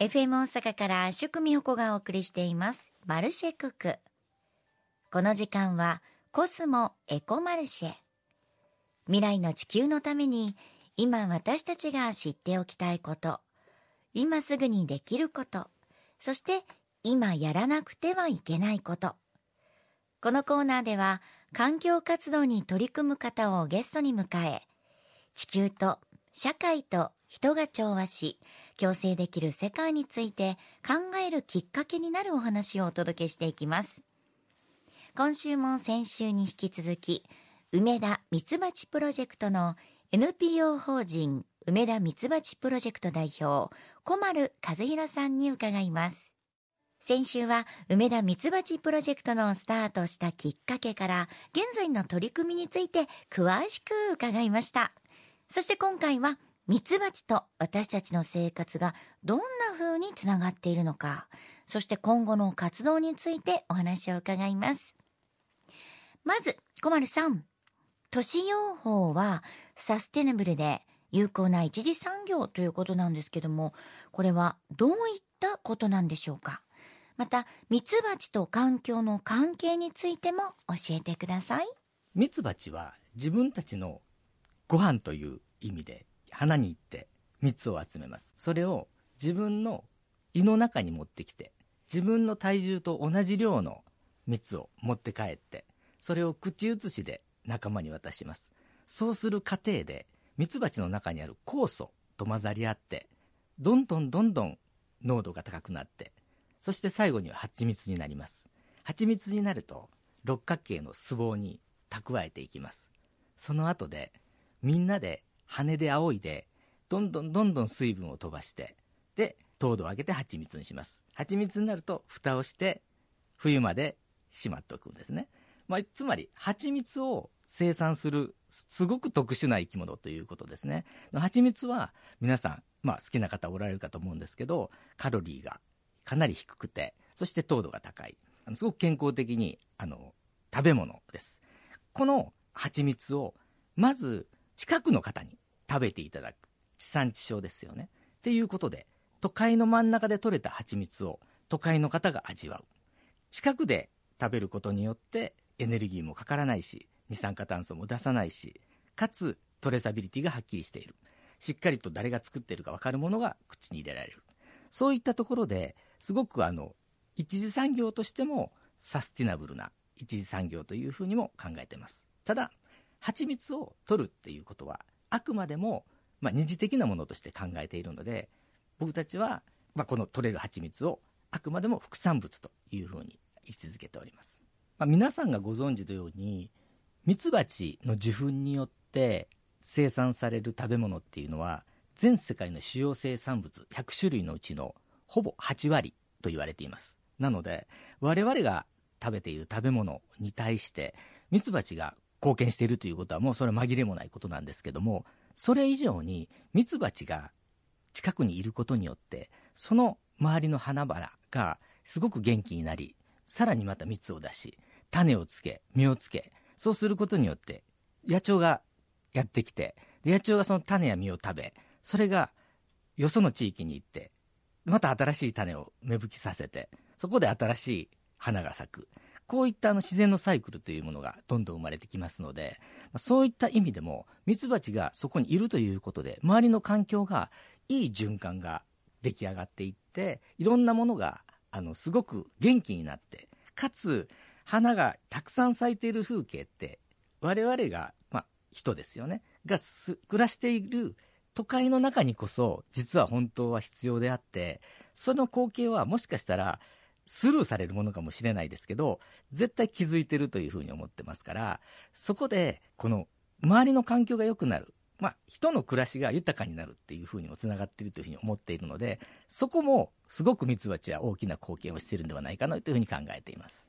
FM 大阪から宿美穂子がお送りしています。マルシェククこの時間はコスモエコマルシェ。未来の地球のために今私たちが知っておきたいこと。今すぐにできること。そして今やらなくてはいけないこと。このコーナーでは環境活動に取り組む方をゲストに迎え地球と社会と人が調和し共生できる世界について考えるきっかけになるお話をお届けしていきます。今週も先週に引き続き梅田ミツバチプロジェクトの NPO 法人梅田ミツバチプロジェクト代表小丸和弘さんに伺います。先週は梅田ミツバチプロジェクトのスタートしたきっかけから現在の取り組みについて詳しく伺いました。そして今回はミツバチと私たちの生活がどんな風につながっているのか。そして今後の活動についてお話を伺います。まず小丸さん。都市養蜂はサステナブルで有効な一次産業ということなんですけどもこれはどういったことなんでしょうか？またミツバチと環境の関係についても教えてください。ミツバチは自分たちのご飯という意味で花に行って蜜を集めます。それを自分の胃の中に持ってきて自分の体重と同じ量の蜜を持って帰ってそれを口移しで仲間に渡します。そうする過程でミツバチの中にある酵素と混ざり合ってどんどんどんどん濃度が高くなってそして最後には蜂蜜になります。蜂蜜になると六角形の脂肪に蓄えていきます。その後でみんなで羽で仰いでどんどんどんどん水分を飛ばしてで糖度を上げて蜂蜜にします。蜂蜜になると蓋をして冬までしまっておくんですね、まあ、つまり蜂蜜を生産するすごく特殊な生き物ということですね。蜂蜜は皆さん、まあ、好きな方おられるかと思うんですけどカロリーがかなり低くてそして糖度が高い。あのすごく健康的にあの食べ物です。この蜂蜜をまず近くの方に食べていただく。地産地消ですよね。っていうことで都会の真ん中で採れた蜂蜜を都会の方が味わう。近くで食べることによってエネルギーもかからないし二酸化炭素も出さないしかつトレーサビリティがはっきりしている。しっかりと誰が作っているか分かるものが口に入れられる。そういったところですごくあの一次産業としてもサスティナブルな一次産業というふうにも考えています。ただ蜂蜜を取るっていうことはあくまでも、まあ、二次的なものとして考えているので僕たちは、まあ、この取れる蜂蜜をあくまでも副産物というふうに位置づけております、まあ、皆さんがご存知のようにミツバチの受粉によって生産される食べ物っていうのは全世界の主要生産物100種類のうちのほぼ8割と言われています。なので我々が食べている食べ物に対してミツバチが貢献しているということはもうそれ紛れもないことなんですけどもそれ以上にミツバチが近くにいることによってその周りの花々がすごく元気になりさらにまた蜜を出し種をつけ実をつけそうすることによって野鳥がやってきて野鳥がその種や実を食べそれがよその地域に行ってまた新しい種を芽吹きさせてそこで新しい花が咲く。こういったあの自然のサイクルというものがどんどん生まれてきますのでそういった意味でもミツバチがそこにいるということで周りの環境がいい循環が出来上がっていっていろんなものがあのすごく元気になってかつ花がたくさん咲いている風景って我々が、まあ、人ですよね。が暮らしている都会の中にこそ実は本当は必要であってその光景はもしかしたらスルーされるものかもしれないですけど絶対気づいてるというふうに思ってますからそこでこの周りの環境が良くなる、まあ、人の暮らしが豊かになるっていうふうにもつながっているというふうに思っているのでそこもすごくミツバチは大きな貢献をしているんではないかなというふうに考えています。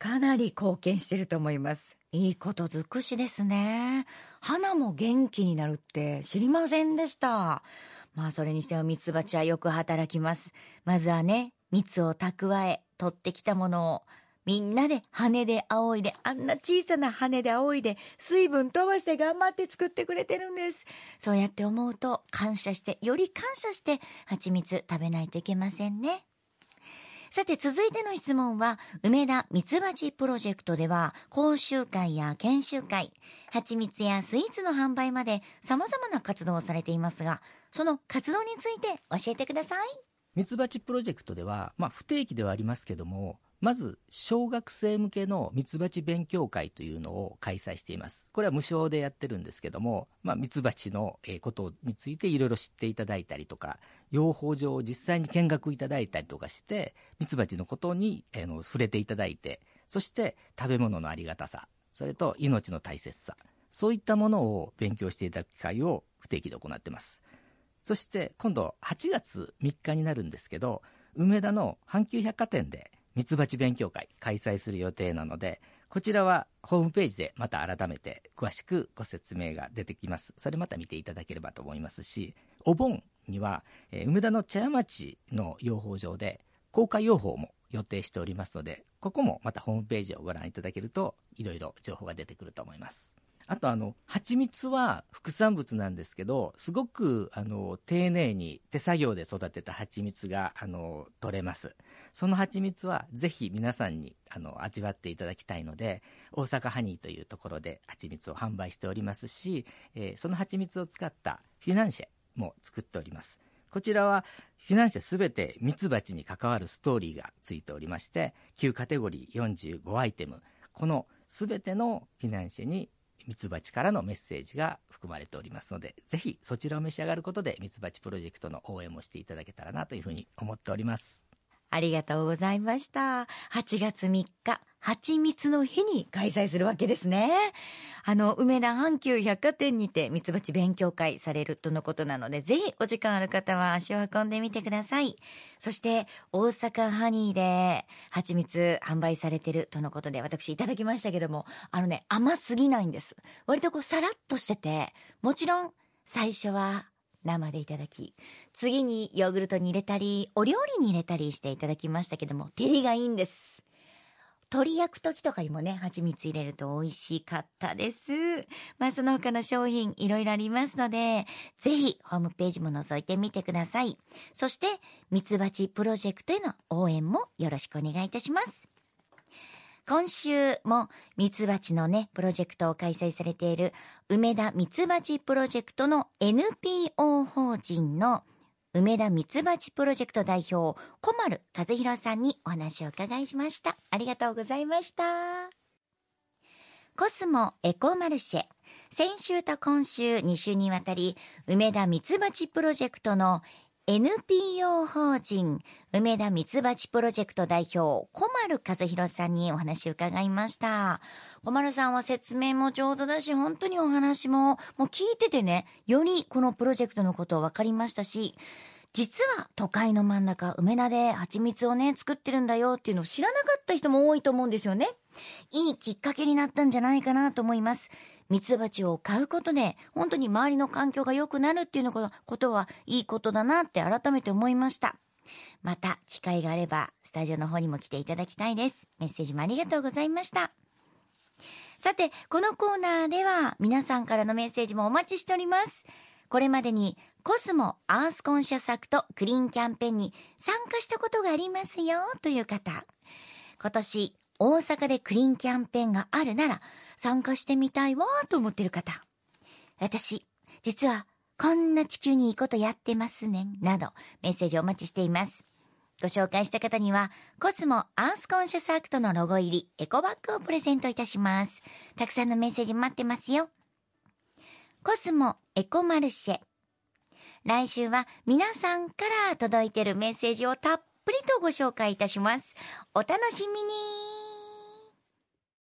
かなり貢献してると思います。いいこと尽くしですね。花も元気になるって知りませんでした。まあそれにしてもミツバチはよく働きます。まずはね蜜を蓄え取ってきたものをみんなで羽で仰いで、あんな小さな羽で仰いで、水分飛ばして頑張って作ってくれてるんです。そうやって思うと、感謝して、より感謝して、蜂蜜食べないといけませんね。さて続いての質問は、梅田ミツバチプロジェクトでは、講習会や研修会、蜂蜜やスイーツの販売まで様々な活動をされていますが、その活動について教えてください。ミツバチプロジェクトでは、まあ、不定期ではありますけども、まず小学生向けのミツバチ勉強会というのを開催しています。これは無償でやってるんですけども、まあ、ミツバチのことについていろいろ知っていただいたりとか養蜂場を実際に見学いただいたりとかしてミツバチのことに、え、の触れていただいてそして食べ物のありがたさそれと命の大切さそういったものを勉強していただく機会を不定期で行ってます。そして今度8月3日になるんですけど梅田の阪急百貨店でミツバチ勉強会開催する予定なので、こちらはホームページでまた改めて詳しくご説明が出てきます。それまた見ていただければと思いますし、お盆には、梅田の茶屋町の養蜂場で公開養蜂も予定しておりますので、ここもまたホームページをご覧いただけると、いろいろ情報が出てくると思います。あとあの、蜂蜜は副産物なんですけど、すごくあの、丁寧に手作業で育てた蜂蜜があの、取れます。その蜂蜜はぜひ皆さんにあの、味わっていただきたいので、大阪ハニーというところで蜂蜜を販売しておりますし、えー、その蜂蜜を使ったフィナンシェも作っております。こちらはフィナンシェすべてミツバチに関わるストーリーがついておりまして、旧カテゴリー45アイテム、このすべてのフィナンシェにミツバチからのメッセージが含まれておりますので、ぜひそちらを召し上がることで、ミツバチプロジェクトの応援もしていただけたらなというふうに思っております。ありがとうございました。8月3日、蜂蜜の日に開催するわけですね。あの、梅田阪急百貨店にてミツバチ勉強会されるとのことなので、ぜひお時間ある方は足を運んでみてください。そして、大阪ハニーで蜂蜜販売されてるとのことで、私いただきましたけども、あのね、甘すぎないんです。割とこうさらっとしてて、もちろん最初は生でいただき、次にヨーグルトに入れたり、お料理に入れたりしていただきましたけども、照りがいいんです。鶏焼く時とかにもね、蜂蜜入れると美味しかったです。まあその他の商品いろいろありますので、ぜひホームページも覗いてみてください。そして、ミツバチプロジェクトへの応援もよろしくお願いいたします。今週もミツバチのね、プロジェクトを開催されている梅田ミツバチプロジェクトの NPO 法人の梅田ミツバチプロジェクト代表、小丸和弘さんにお話を伺いしました。ありがとうございました。コスモエコマルシェ。先週と今週2週にわたり、梅田ミツバチプロジェクトの NPO 法人梅田ミツバチプロジェクト代表小丸和弘さんにお話を伺いました。小丸さんは説明も上手だし、本当にお話も、もう聞いててね、よりこのプロジェクトのことを分かりましたし、実は都会の真ん中、梅田で蜂蜜をね、作ってるんだよっていうのを知らなかった人も多いと思うんですよね。いいきっかけになったんじゃないかなと思います。ミツバチを飼うことで、本当に周りの環境が良くなるっていうのことはいいことだなって改めて思いました。また、機会があれば、スタジオの方にも来ていただきたいです。メッセージもありがとうございました。さて、このコーナーでは、皆さんからのメッセージもお待ちしております。これまでに、コスモアースコンシャスアクトクリーンキャンペーンに参加したことがありますよという方。今年、大阪でクリーンキャンペーンがあるなら、参加してみたいわと思ってる方。私、実はこんな地球にいいことやってますねなどメッセージをお待ちしています。ご紹介した方には、コスモアースコンシャスアクトのロゴ入りエコバッグをプレゼントいたします。たくさんのメッセージ待ってますよ。コスモエコマルシェ。来週は皆さんから届いてるメッセージをたっぷりとご紹介いたします。お楽しみに